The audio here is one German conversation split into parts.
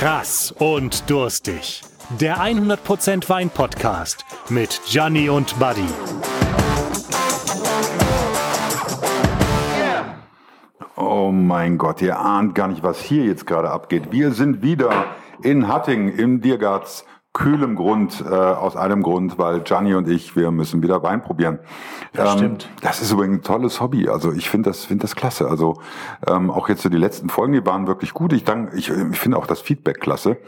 Krass und durstig. Der 100% Wein Podcast mit Gianni und Buddy. Oh mein Gott, ihr ahnt gar nicht, was hier jetzt gerade abgeht. Wir sind wieder in Hatting im Diergarts kühlem Grund, äh, aus einem Grund, weil Gianni und ich, wir müssen wieder Wein probieren. Das ähm, stimmt. Das ist übrigens ein tolles Hobby. Also ich finde das, finde das klasse. Also ähm, auch jetzt so die letzten Folgen, die waren wirklich gut. Ich, dank, ich, ich finde auch das Feedback klasse.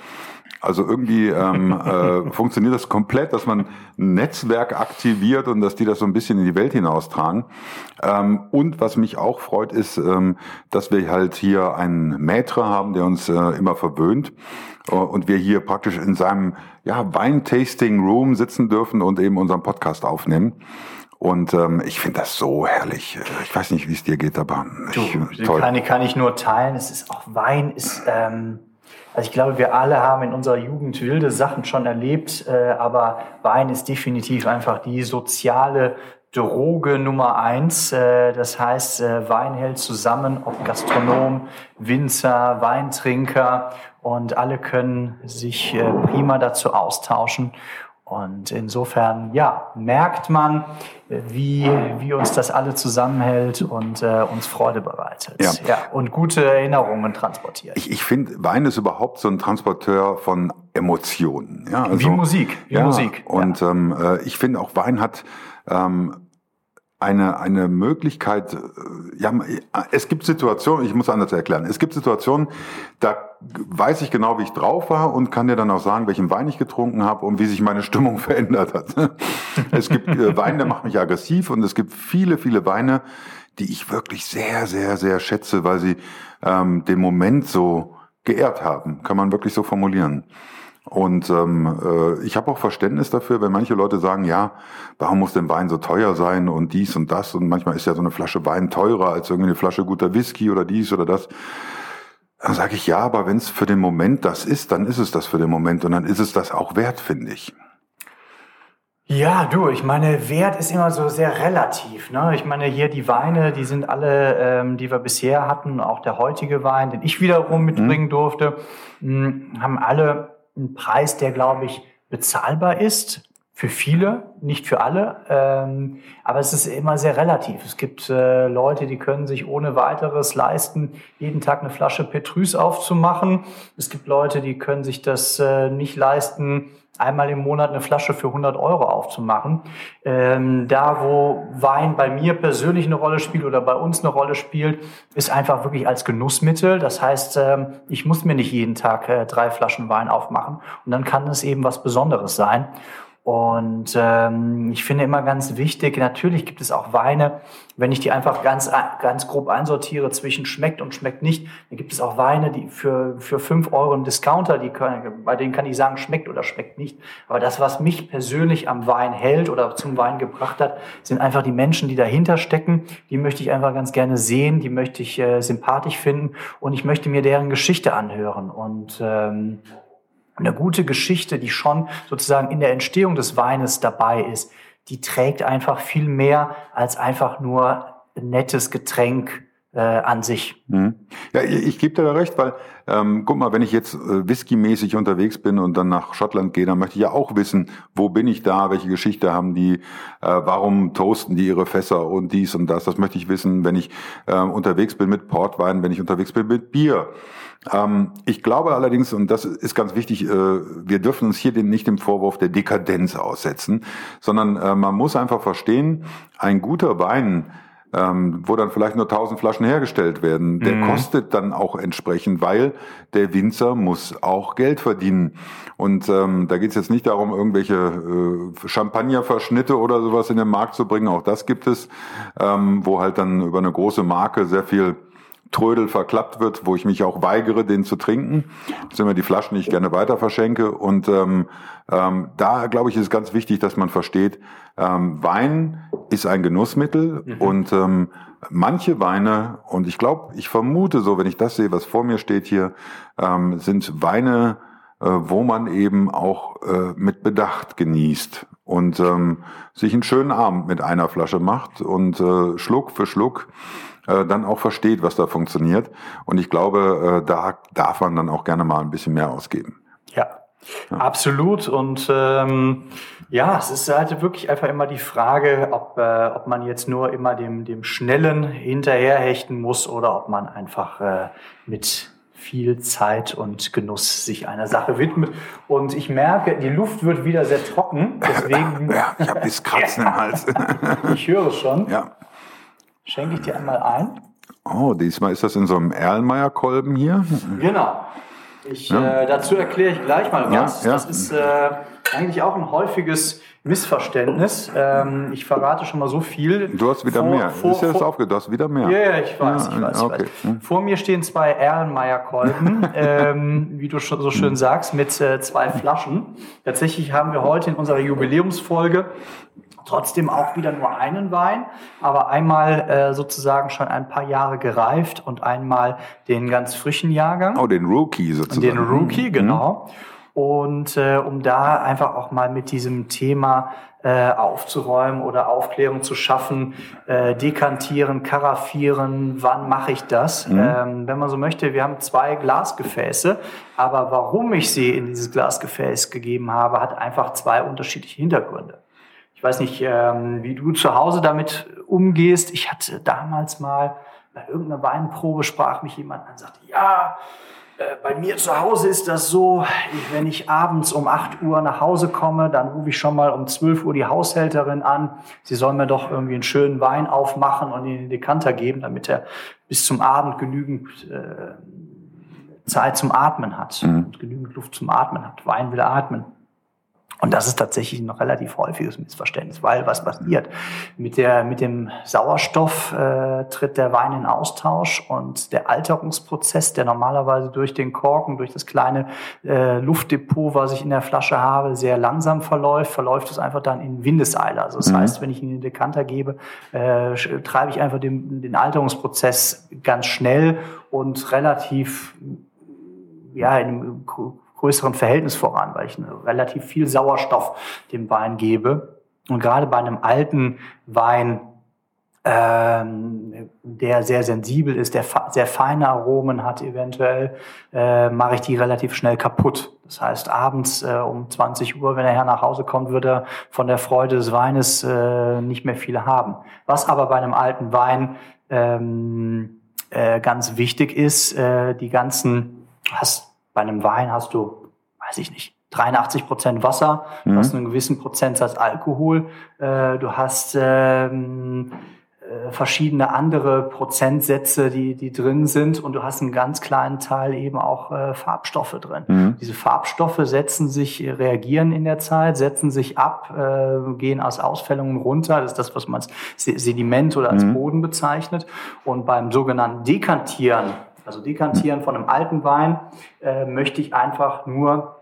Also irgendwie ähm, äh, funktioniert das komplett, dass man ein Netzwerk aktiviert und dass die das so ein bisschen in die Welt hinaustragen. Ähm, und was mich auch freut, ist, ähm, dass wir halt hier einen Maître haben, der uns äh, immer verwöhnt äh, und wir hier praktisch in seinem ja, Weintasting-Room sitzen dürfen und eben unseren Podcast aufnehmen. Und ähm, ich finde das so herrlich. Ich weiß nicht, wie es dir geht, aber ich, du, toll. Kann, kann ich nur teilen. Es ist auch Wein ist. Ähm also ich glaube, wir alle haben in unserer Jugend wilde Sachen schon erlebt, äh, aber Wein ist definitiv einfach die soziale Droge Nummer eins. Äh, das heißt, äh, Wein hält zusammen, ob Gastronom, Winzer, Weintrinker und alle können sich äh, prima dazu austauschen. Und insofern, ja, merkt man, wie, wie uns das alle zusammenhält und äh, uns Freude bereitet. Ja. ja. Und gute Erinnerungen transportiert. Ich, ich finde, Wein ist überhaupt so ein Transporteur von Emotionen. Ja, also, wie Musik, wie ja, Musik. Und ja. ähm, äh, ich finde auch Wein hat ähm, eine, eine Möglichkeit, äh, ja, es gibt Situationen, ich muss anders erklären, es gibt Situationen, da weiß ich genau, wie ich drauf war und kann dir dann auch sagen, welchen Wein ich getrunken habe und wie sich meine Stimmung verändert hat. Es gibt äh, Wein, der macht mich aggressiv und es gibt viele, viele Weine, die ich wirklich sehr, sehr, sehr schätze, weil sie ähm, den Moment so geehrt haben, kann man wirklich so formulieren. Und ähm, äh, ich habe auch Verständnis dafür, wenn manche Leute sagen, ja, warum muss denn Wein so teuer sein und dies und das und manchmal ist ja so eine Flasche Wein teurer als irgendwie eine Flasche guter Whisky oder dies oder das. Dann sage ich ja, aber wenn es für den Moment das ist, dann ist es das für den Moment und dann ist es das auch wert, finde ich. Ja, du, ich meine, Wert ist immer so sehr relativ. Ne? Ich meine, hier die Weine, die sind alle, ähm, die wir bisher hatten, auch der heutige Wein, den ich wiederum mitbringen mhm. durfte, mh, hm, haben alle ein Preis, der, glaube ich, bezahlbar ist. Für viele, nicht für alle. Ähm, aber es ist immer sehr relativ. Es gibt äh, Leute, die können sich ohne weiteres leisten, jeden Tag eine Flasche Petrus aufzumachen. Es gibt Leute, die können sich das äh, nicht leisten, einmal im Monat eine Flasche für 100 Euro aufzumachen. Ähm, da, wo Wein bei mir persönlich eine Rolle spielt oder bei uns eine Rolle spielt, ist einfach wirklich als Genussmittel. Das heißt, ähm, ich muss mir nicht jeden Tag äh, drei Flaschen Wein aufmachen und dann kann es eben was Besonderes sein. Und ähm, ich finde immer ganz wichtig, natürlich gibt es auch Weine, wenn ich die einfach ganz, ganz grob einsortiere zwischen schmeckt und schmeckt nicht, dann gibt es auch Weine, die für, für fünf Euro einen Discounter, die können, bei denen kann ich sagen, schmeckt oder schmeckt nicht. Aber das, was mich persönlich am Wein hält oder zum Wein gebracht hat, sind einfach die Menschen, die dahinter stecken. Die möchte ich einfach ganz gerne sehen, die möchte ich äh, sympathisch finden und ich möchte mir deren Geschichte anhören. Und ähm, eine gute Geschichte, die schon sozusagen in der Entstehung des Weines dabei ist, die trägt einfach viel mehr als einfach nur nettes Getränk äh, an sich. Mhm. Ja, ich, ich gebe dir da recht, weil ähm, guck mal, wenn ich jetzt äh, whisky-mäßig unterwegs bin und dann nach Schottland gehe, dann möchte ich ja auch wissen, wo bin ich da, welche Geschichte haben die, äh, warum toasten die ihre Fässer und dies und das. Das möchte ich wissen, wenn ich äh, unterwegs bin mit Portwein, wenn ich unterwegs bin mit Bier. Ähm, ich glaube allerdings, und das ist ganz wichtig, äh, wir dürfen uns hier nicht dem Vorwurf der Dekadenz aussetzen, sondern äh, man muss einfach verstehen, ein guter Wein, ähm, wo dann vielleicht nur 1000 Flaschen hergestellt werden, der mhm. kostet dann auch entsprechend, weil der Winzer muss auch Geld verdienen. Und ähm, da geht es jetzt nicht darum, irgendwelche äh, Champagnerverschnitte oder sowas in den Markt zu bringen. Auch das gibt es, ähm, wo halt dann über eine große Marke sehr viel Trödel verklappt wird, wo ich mich auch weigere, den zu trinken. Das sind immer die Flaschen, die ich gerne weiter verschenke. Und ähm, ähm, da, glaube ich, ist es ganz wichtig, dass man versteht, ähm, Wein ist ein Genussmittel mhm. und ähm, manche Weine, und ich glaube, ich vermute so, wenn ich das sehe, was vor mir steht hier, ähm, sind Weine, äh, wo man eben auch äh, mit Bedacht genießt. und ähm, sich einen schönen Abend mit einer Flasche macht und äh, Schluck für Schluck äh, dann auch versteht, was da funktioniert. Und ich glaube, äh, da darf man dann auch gerne mal ein bisschen mehr ausgeben. Ja, ja. Absolut. Und ähm, ja, es ist halt wirklich einfach immer die Frage, ob, äh, ob man jetzt nur immer dem, dem Schnellen hinterherhechten muss oder ob man einfach äh, mit viel Zeit und Genuss sich einer Sache widmet. Und ich merke, die Luft wird wieder sehr trocken. Deswegen. Ja, ich habe das Kratzen im Hals. ich höre es schon. Ja. Schenke ich dir einmal ein. Oh, diesmal ist das in so einem Erlenmeyer-Kolben hier. Genau. Ich, ja. äh, dazu erkläre ich gleich mal was. Ja, ja. Das ist äh, eigentlich auch ein häufiges Missverständnis. Ähm, ich verrate schon mal so viel. Du hast wieder vor, mehr. Vor, ist ja das aufge du hast wieder mehr. Ja, ja ich weiß, ich weiß. Okay. Ich weiß. Vor mir stehen zwei Erlenmeyer-Kolben, ähm, wie du schon so schön hm. sagst, mit äh, zwei Flaschen. Tatsächlich haben wir heute in unserer Jubiläumsfolge trotzdem auch wieder nur einen Wein, aber einmal äh, sozusagen schon ein paar Jahre gereift und einmal den ganz frischen Jahrgang. Oh, den Rookie sozusagen. Den Rookie, mhm. genau. Und äh, um da einfach auch mal mit diesem Thema äh, aufzuräumen oder Aufklärung zu schaffen, äh, dekantieren, karaffieren, wann mache ich das? Mhm. Ähm, wenn man so möchte, wir haben zwei Glasgefäße, aber warum ich sie in dieses Glasgefäß gegeben habe, hat einfach zwei unterschiedliche Hintergründe. Ich weiß nicht, ähm, wie du zu Hause damit umgehst. Ich hatte damals mal bei irgendeiner Weinprobe sprach mich jemand an und sagte, ja, äh, bei mir zu Hause ist das so, wenn ich abends um 8 Uhr nach Hause komme, dann rufe ich schon mal um 12 Uhr die Haushälterin an. Sie soll mir doch irgendwie einen schönen Wein aufmachen und in den Dekanter geben, damit er bis zum Abend genügend äh, Zeit zum Atmen hat, mhm. genügend Luft zum Atmen hat. Wein will atmen. Und das ist tatsächlich ein relativ häufiges Missverständnis, weil was passiert? Mit, der, mit dem Sauerstoff äh, tritt der Wein in Austausch und der Alterungsprozess, der normalerweise durch den Korken, durch das kleine äh, Luftdepot, was ich in der Flasche habe, sehr langsam verläuft, verläuft es einfach dann in Windeseile. Also das mhm. heißt, wenn ich ihn in den Dekanter gebe, äh, treibe ich einfach den, den Alterungsprozess ganz schnell und relativ ja, in einem größeren Verhältnis voran, weil ich relativ viel Sauerstoff dem Wein gebe. Und gerade bei einem alten Wein, ähm, der sehr sensibel ist, der sehr feine Aromen hat eventuell, äh, mache ich die relativ schnell kaputt. Das heißt, abends äh, um 20 Uhr, wenn der Herr nach Hause kommt, wird er von der Freude des Weines äh, nicht mehr viele haben. Was aber bei einem alten Wein ähm, äh, ganz wichtig ist, äh, die ganzen, hast bei einem Wein hast du, weiß ich nicht, 83 Prozent Wasser, mhm. du hast einen gewissen Prozentsatz Alkohol, äh, du hast ähm, äh, verschiedene andere Prozentsätze, die, die drin sind und du hast einen ganz kleinen Teil eben auch äh, Farbstoffe drin. Mhm. Diese Farbstoffe setzen sich, reagieren in der Zeit, setzen sich ab, äh, gehen aus Ausfällungen runter. Das ist das, was man als Sediment oder als mhm. Boden bezeichnet. Und beim sogenannten Dekantieren also dekantieren von einem alten Wein, äh, möchte ich einfach nur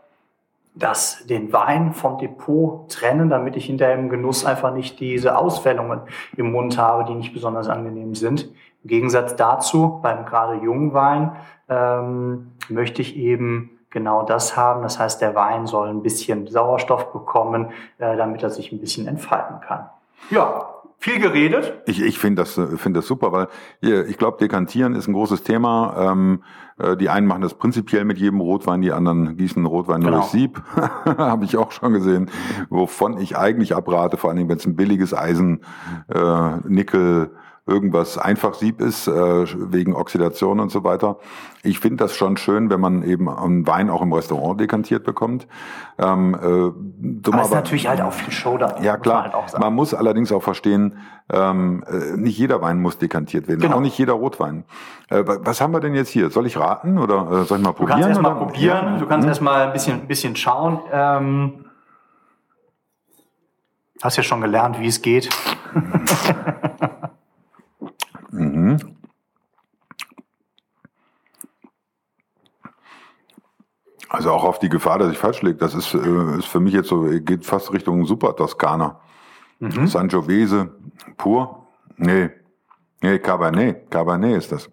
das, den Wein vom Depot trennen, damit ich hinterher im Genuss einfach nicht diese Ausfällungen im Mund habe, die nicht besonders angenehm sind. Im Gegensatz dazu, beim gerade jungen Wein, ähm, möchte ich eben genau das haben. Das heißt, der Wein soll ein bisschen Sauerstoff bekommen, äh, damit er sich ein bisschen entfalten kann. Ja, viel geredet. Ich, ich finde das, finde das super, weil ich glaube, Dekantieren ist ein großes Thema. Ähm, äh, die einen machen das prinzipiell mit jedem Rotwein, die anderen gießen Rotwein nur genau. durch Sieb. Habe ich auch schon gesehen, wovon ich eigentlich abrate, vor allem wenn es ein billiges Eisen, äh, Nickel, irgendwas einfach Sieb ist, äh, wegen Oxidation und so weiter. Ich finde das schon schön, wenn man eben einen Wein auch im Restaurant dekantiert bekommt. Ähm, äh, dumm, aber ist natürlich halt auch viel Show da. Ja klar, man, halt man, muss allerdings auch verstehen, ähm, äh, nicht jeder Wein muss dekantiert werden, genau. auch nicht jeder Rotwein. Äh, was haben wir denn jetzt hier? Soll ich raten oder äh, soll ich mal probieren? Du kannst erst mal probieren, du kannst hm? erst mal ein bisschen, ein bisschen schauen. Ähm, hast ja schon gelernt, wie es geht. Also auch auf die Gefahr, dass ich falsch liege. Das ist, äh, ist für mich jetzt so, geht fast Richtung Super Toskana. Mhm. Sangiovese pur. Nee. Nee, Cabernet. Cabernet ist das.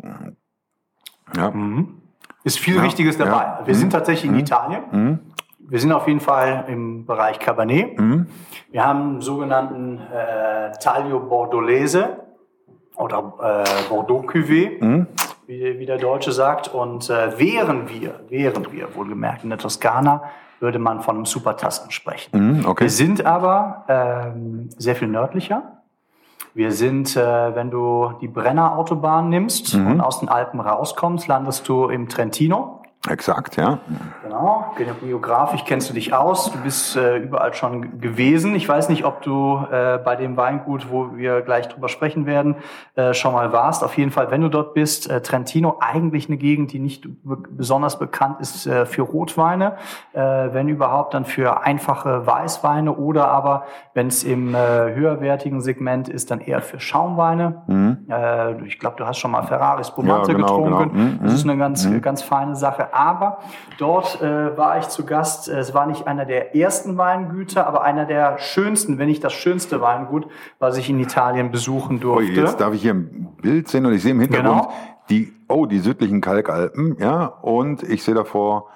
Ja. Mhm. Ist viel ja. Richtiges dabei. Ja. Wir mhm. sind tatsächlich in mhm. Italien. Mhm. wir sind auf jeden Fall im Bereich Cabernet. Mhm. Wir haben einen sogenannten äh, Taglio Bordolese oder äh, Bordeaux Cuvée, mhm. Wie, wie, der Deutsche sagt. Und äh, wären wir, wären wir, wohlgemerkt in der Toskana, würde man von einem Supertasten sprechen. Mhm, okay. Wir sind aber ähm, sehr viel nördlicher. Wir sind, äh, wenn du die Brenner Autobahn nimmst mhm. und aus den Alpen rauskommst, landest du im Trentino. Exakt, ja. Genau, geografisch kennst du dich aus, du bist äh, überall schon gewesen. Ich weiß nicht, ob du äh, bei dem Weingut, wo wir gleich drüber sprechen werden, äh, schon mal warst. Auf jeden Fall, wenn du dort bist, äh, Trentino, eigentlich eine Gegend, die nicht besonders bekannt ist äh, für Rotweine, äh, wenn überhaupt dann für einfache Weißweine oder aber, wenn es im höherwertigen Segment ist, dann eher für Schaumweine. Mhm. Ich glaube, du hast schon mal Ferrari Spumante ja, genau, getrunken. Genau. Mhm. Das ist eine ganz, mhm. ganz feine Sache aber dort äh, war ich zu Gast. Es war nicht einer der ersten Weingüter, aber einer der schönsten, wenn nicht das schönste Weingut, was ich in Italien besuchen durfte. Oh, jetzt darf ich hier ein Bild sehen und ich sehe im Hintergrund genau. die, oh, die südlichen Kalkalpen, ja, und ich sehe davor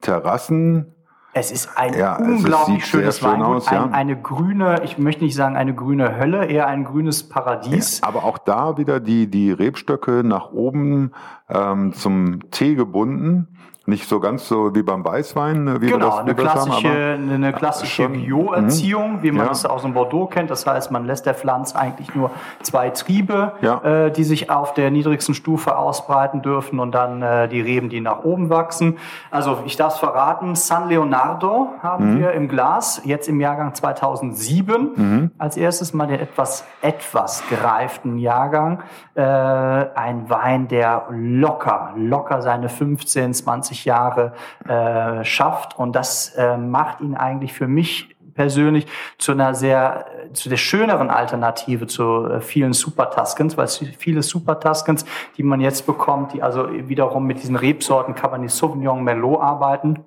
Terrassen, es ist ein ja, unglaublich ist, schönes schön Weingut, aus, ja. ein, eine grüne, ich möchte nicht sagen eine grüne Hölle, eher ein grünes Paradies. Ja, aber auch da wieder die, die Rebstöcke nach oben ähm, zum Tee gebunden. Nicht so ganz so wie beim Weißwein, ne, wie genau, wir das, eine klassische, haben, eine klassische Bio-Erziehung, wie man ja. es aus dem Bordeaux kennt. Das heißt, man lässt der Pflanze eigentlich nur zwei Triebe, ja. äh, die sich auf der niedrigsten Stufe ausbreiten dürfen und dann äh, die Reben, die nach oben wachsen. Also ich darf es verraten, San Leonardo haben mhm. wir im Glas, jetzt im Jahrgang 2007. Mhm. Als erstes mal den etwas, etwas gereiften Jahrgang. Äh, ein Wein, der locker, locker seine 15, 20 20 Jahre äh, schafft. Und das äh, macht ihn eigentlich für mich persönlich zu einer sehr, zu der schöneren Alternative zu äh, vielen Super Tuscans, weil viele Super Tuscans, die man jetzt bekommt, die also wiederum mit diesen Rebsorten Cabernet Sauvignon, Merlot arbeiten,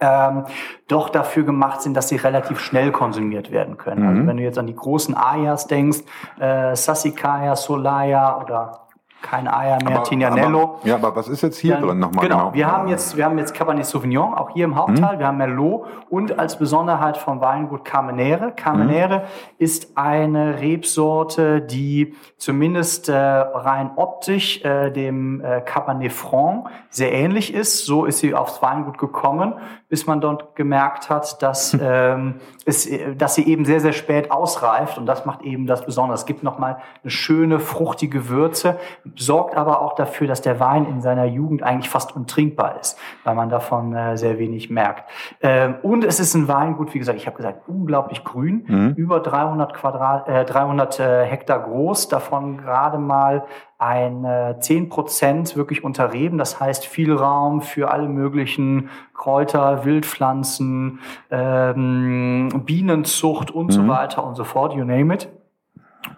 ähm, doch dafür gemacht sind, dass sie relativ schnell konsumiert werden können. Also mhm. Also wenn du jetzt an die großen Ayas denkst, äh, Sassicaia, Solaya oder kein Eier mehr, aber, Tignanello. Aber, ja, aber was ist jetzt hier Dann, drin nochmal genau? Genau, wir haben jetzt, wir haben jetzt Cabernet Sauvignon, auch hier im Hauptteil, mhm. wir haben Merlot und als Besonderheit vom Weingut Carmenere. Carmenere mhm. ist eine Rebsorte, die zumindest äh, rein optisch äh, dem äh, Cabernet Franc sehr ähnlich ist. So ist sie aufs Weingut gekommen, bis man dort gemerkt hat, dass, ähm, es, dass sie eben sehr, sehr spät ausreift und das macht eben das Besondere. Es gibt nochmal eine schöne, fruchtige Würze, sorgt aber auch dafür, dass der Wein in seiner Jugend eigentlich fast untrinkbar ist, weil man davon äh, sehr wenig merkt. Ähm, und es ist ein Weingut, wie gesagt, ich habe gesagt, unglaublich grün, mhm. über 300 Quadrat, äh, 300 äh, Hektar groß, davon gerade mal ein äh, 10 Prozent wirklich unter Reben. Das heißt viel Raum für alle möglichen Kräuter, Wildpflanzen, ähm, Bienenzucht und mhm. so weiter und so fort, you name it.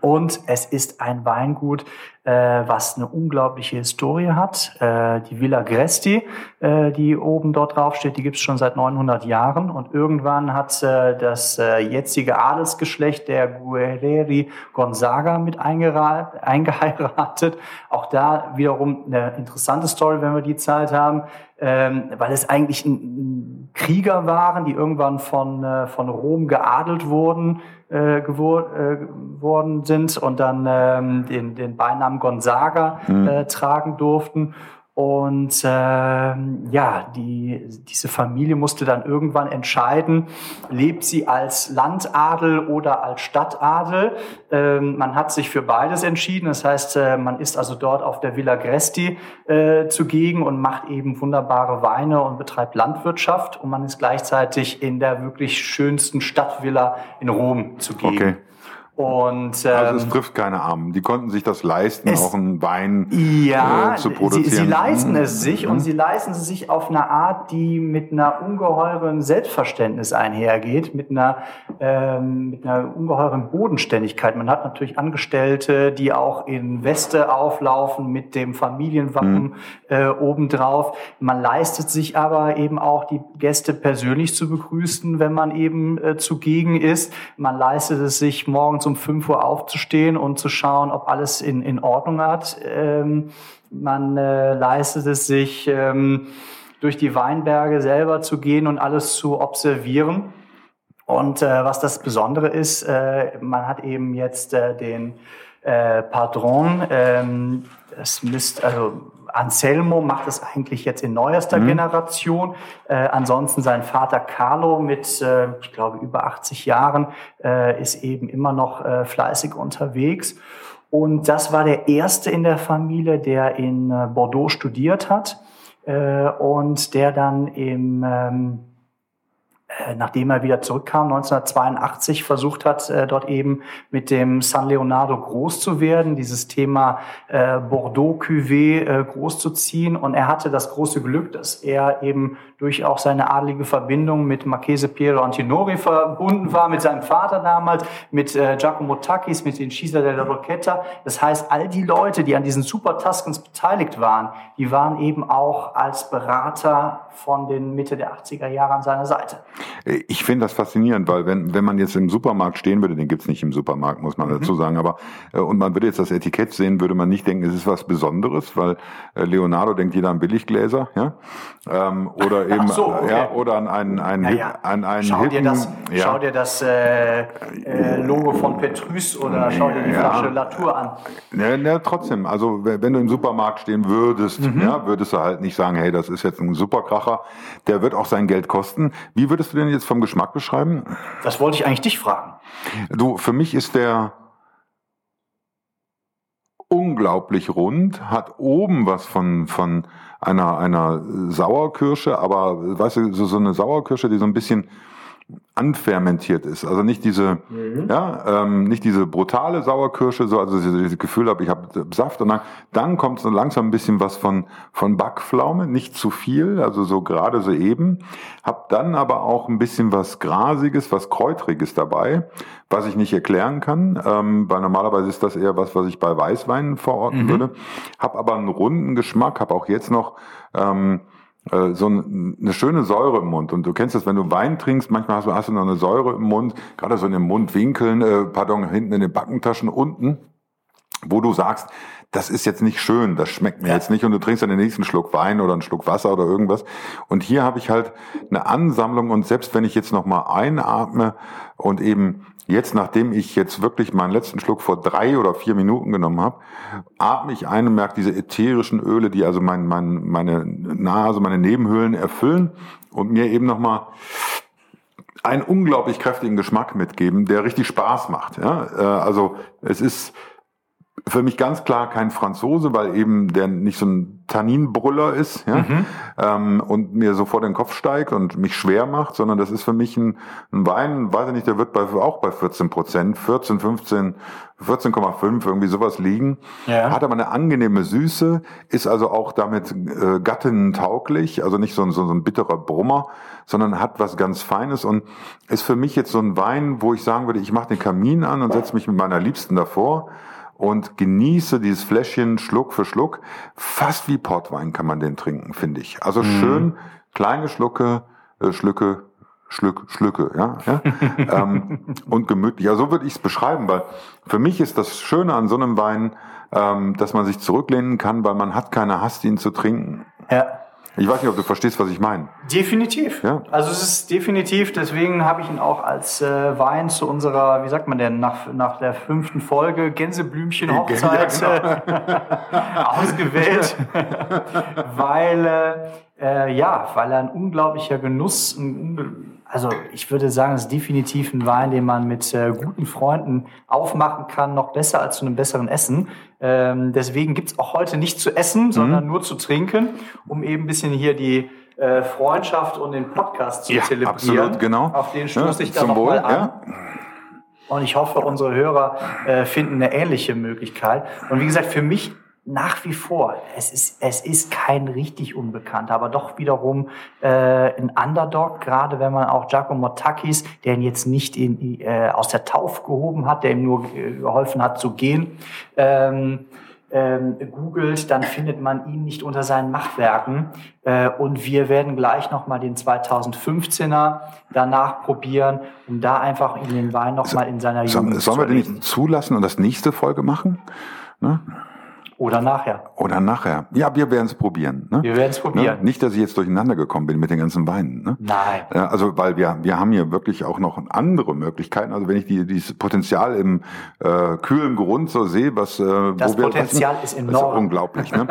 Und es ist ein Weingut, was eine unglaubliche Historie hat. Äh, die Villa Gresti, äh, die oben dort drauf steht, die gibt es schon seit 900 Jahren. Und irgendwann hat äh, das äh, jetzige Adelsgeschlecht der Guerreri Gonzaga mit eingeheiratet. Auch da wiederum eine interessante Story, wenn wir die Zeit haben, ähm, weil es eigentlich Krieger waren, die irgendwann von, äh, von Rom geadelt wurden äh, gewor äh, geworden sind und dann ähm, den, den Beinamen Gonzaga mhm. äh, tragen durften. Und äh, ja, die, diese Familie musste dann irgendwann entscheiden, lebt sie als Landadel oder als Stadtadel. Ähm, man hat sich für beides entschieden. Das heißt, äh, man ist also dort auf der Villa Gresti äh, zugegen und macht eben wunderbare Weine und betreibt Landwirtschaft. Und man ist gleichzeitig in der wirklich schönsten Stadtvilla in Rom zugegen. Okay. Und, ähm, also es ähm, trifft keine Armen. Die konnten sich das leisten, auch einen Wein ja, äh, zu produzieren. Sie, sie leisten mhm. es sich mhm. und sie leisten es sich auf eine Art, die mit einer ungeheuren Selbstverständnis einhergeht, mit einer, ähm, mit einer ungeheuren Bodenständigkeit. Man hat natürlich Angestellte, die auch in Weste auflaufen mit dem Familienwappen mhm. äh, obendrauf. Man leistet sich aber eben auch die Gäste persönlich zu begrüßen, wenn man eben äh, zugegen ist. Man leistet es sich morgens um 5 Uhr aufzustehen und zu schauen, ob alles in, in Ordnung hat. Ähm, man äh, leistet es sich, ähm, durch die Weinberge selber zu gehen und alles zu observieren. Und äh, was das Besondere ist, äh, man hat eben jetzt äh, den äh, Padron, ähm, es müsste, also Anselmo macht es eigentlich jetzt in neuester mhm. Generation. Äh, ansonsten sein Vater Carlo mit, äh, ich glaube, über 80 Jahren äh, ist eben immer noch äh, fleißig unterwegs. Und das war der erste in der Familie, der in äh, Bordeaux studiert hat äh, und der dann im ähm, äh, nachdem er wieder zurückkam, 1982 versucht hat, äh, dort eben mit dem San Leonardo groß zu werden, dieses Thema äh, Bordeaux Cuvée groß zu ziehen. Und er hatte das große Glück, dass er eben durch auch seine adlige Verbindung mit Marchese Piero Antinori verbunden war, mit seinem Vater damals, mit Giacomo Takis, mit den Schießer della Rocchetta. Das heißt, all die Leute, die an diesen Super Tuscans beteiligt waren, die waren eben auch als Berater von den Mitte der 80er Jahre an seiner Seite. Ich finde das faszinierend, weil wenn, wenn man jetzt im Supermarkt stehen würde, den gibt's nicht im Supermarkt, muss man mhm. dazu sagen, aber äh, und man würde jetzt das Etikett sehen, würde man nicht denken, es ist was Besonderes, weil äh, Leonardo denkt jeder an Billiggläser, ja, ähm, oder eben so, okay. ja, oder an einen, einen, ja, ja. an einen schau Hippen, dir das, ja. schau dir das äh, äh, Logo von Petrus oder schau dir die. Flasche Latour an. Ja, ja, trotzdem. Also wenn wenn du im Supermarkt stehen würdest, Mhm. ja, würdest du halt nicht sagen, hey, das ist jetzt ein Superkracher. Der wird auch sein Geld kosten. Wie würdest du den jetzt vom Geschmack beschreiben? Das wollte ich eigentlich dich fragen. Du, für mich ist der unglaublich rund, hat oben was von, von einer, einer Sauerkirsche, aber weißt du, so, so eine Sauerkirsche, die so ein bisschen anfermentiert ist. Also nicht diese, ja, ähm, nicht diese brutale Sauerkirsche, so, also dieses dieses Gefühl habe, ich habe Saft und dann, dann kommt so langsam ein bisschen was von, von Backpflaume, nicht zu viel, also so gerade so eben. Hab dann aber auch ein bisschen was Grasiges, was Kräutriges dabei, was ich nicht erklären kann, ähm, weil normalerweise ist das eher was, was ich bei Weißweinen verorten würde. Hab aber einen runden Geschmack, hab auch jetzt noch ähm, äh, so ein, eine schöne Säure im Mund. Und du kennst das, wenn du Wein trinkst, manchmal hast du, hast du noch eine Säure im Mund, gerade so in den Mundwinkeln, äh, pardon, hinten in den Backentaschen unten, wo du sagst, das ist jetzt nicht schön, das schmeckt mir Ja. jetzt nicht und du trinkst dann den nächsten Schluck Wein oder einen Schluck Wasser oder irgendwas. Und hier habe ich halt eine Ansammlung und selbst wenn ich jetzt nochmal einatme und eben jetzt, nachdem ich jetzt wirklich meinen letzten Schluck vor drei oder vier Minuten genommen habe, atme ich ein und merke diese ätherischen Öle, die also mein, mein, meine Nase, meine Nebenhöhlen erfüllen und mir eben nochmal einen unglaublich kräftigen Geschmack mitgeben, der richtig Spaß macht. Ja? Äh, Also es ist für mich ganz klar kein Franzose, weil eben der nicht so ein Tanninbrüller ist ja? ähm, und mir so vor den Kopf steigt und mich schwer macht, sondern das ist für mich ein, ein Wein, weiß ich nicht, der wird bei, auch bei 14 Prozent, 14, 15, 14,5 irgendwie sowas liegen. Ja. Hat aber eine angenehme Süße, ist also auch damit äh, gattentauglich, also nicht so ein, so, so ein bitterer Brummer, sondern hat was ganz Feines und ist für mich jetzt so ein Wein, wo ich sagen würde, ich mache den Kamin an und setze mich mit meiner Liebsten davor und genieße dieses Fläschchen Schluck für Schluck. Fast wie Portwein kann man den trinken, finde ich. Also schön kleine Schlucke, äh, Schlücke, Schlück, Schlücke, ja, ja? ähm, und gemütlich. Ja, so würde ich es beschreiben, weil für mich ist das Schöne an so einem Wein, ähm, dass man sich zurücklehnen kann, weil man hat keine Hast, ihn zu trinken. Ja. Ich weiß nicht, ob du verstehst, was ich meine. Definitiv. Ja. Also es ist definitiv, deswegen habe ich ihn auch als äh, Wein zu unserer, wie sagt man denn, nach, nach der fünften Folge Gänseblümchen-Hochzeit Ja, äh, ausgewählt. weil, äh, äh, ja, weil er ein unglaublicher Genuss, ein, also ich würde sagen, es ist definitiv ein Wein, den man mit äh, guten Freunden aufmachen kann, noch besser als zu einem besseren Essen. Ähm, deswegen gibt's auch heute nicht zu essen, sondern nur zu trinken, um eben ein bisschen hier die äh, Freundschaft und den Podcast zu Ja, zelebrieren. absolut, genau. Auf den stoße Ja, ich da zum nochmal an. ja. Und ich hoffe, unsere Hörer äh, finden eine ähnliche Möglichkeit. Und wie gesagt, für mich nach wie vor, es ist, es ist kein richtig Unbekannter, aber doch wiederum äh, ein Underdog, gerade wenn man auch Giacomo Takis, der ihn jetzt nicht in, äh, aus der Taufe gehoben hat, der ihm nur äh, geholfen hat zu gehen, ähm, ähm, googelt, dann findet man ihn nicht unter seinen Machwerken. Äh, und wir werden gleich nochmal den 2015er danach probieren, um da einfach in den Wein nochmal in seiner Jugend sollen wir den nicht zulassen und das nächste Folge machen? Ne? Oder nachher. Oder nachher. Ja, wir werden es probieren. Ne? Wir werden es probieren. Ne? Nicht, dass ich jetzt durcheinander gekommen bin mit den ganzen Weinen. Ne? Nein. Also, weil wir, wir haben hier wirklich auch noch andere Möglichkeiten. Also, wenn ich die, dieses Potenzial im äh, kühlen Grund so sehe, was. Äh, das wo wir, Potenzial was, ist enorm. ist unglaublich. Ne?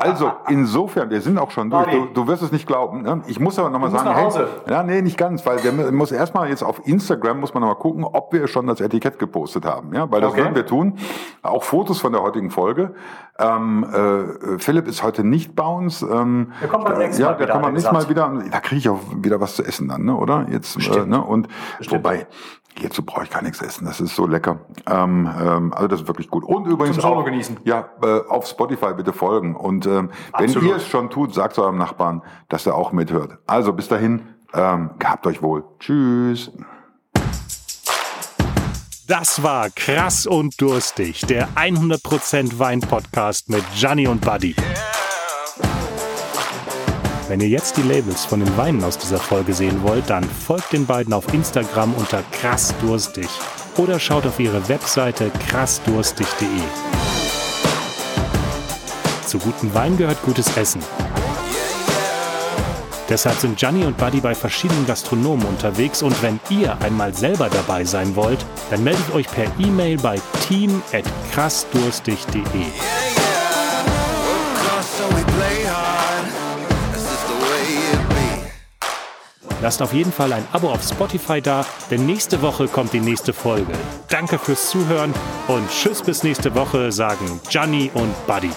Also, insofern, wir sind auch schon durch. Du, du wirst es nicht glauben. Ne? Ich muss aber nochmal sagen, nach Hause. hey, ja, nee, nicht ganz, weil wir muss erstmal jetzt auf Instagram muss man nochmal gucken, ob wir schon das Etikett gepostet haben. Ja, weil das Okay. werden wir tun. Auch Fotos von der heutigen Folge. Ähm, äh, Philipp ist heute nicht bei uns. Ähm, Der kommt beim äh, nächsten ja, Mal der wieder, kommt beim nächsten Mal wieder. Da kriege ich auch wieder was zu essen dann, ne? oder? Jetzt, äh, ne? Und Bestimmt. wobei, hierzu brauche ich gar nichts essen. Das ist so lecker. Ähm, ähm, also das ist wirklich gut. Und übrigens Zum auch, genießen. Ja, äh, auf Spotify bitte folgen. Und ähm, wenn ihr es schon tut, sagt eurem Nachbarn, dass er auch mithört. Also bis dahin, ähm, gehabt euch wohl. Tschüss. Das war Krass und Durstig, der 100% Wein-Podcast mit Gianni und Buddy. Wenn ihr jetzt die Labels von den Weinen aus dieser Folge sehen wollt, dann folgt den beiden auf Instagram unter krassdurstig oder schaut auf ihre Webseite krassdurstig.de. Zu gutem Wein gehört gutes Essen. Deshalb sind Gianni und Buddy bei verschiedenen Gastronomen unterwegs und wenn ihr einmal selber dabei sein wollt, dann meldet euch per E-Mail bei team@krassdurstig.de. it be. Lasst auf jeden Fall ein Abo auf Spotify da, denn nächste Woche kommt die nächste Folge. Danke fürs Zuhören und tschüss bis nächste Woche, sagen Gianni und Buddy.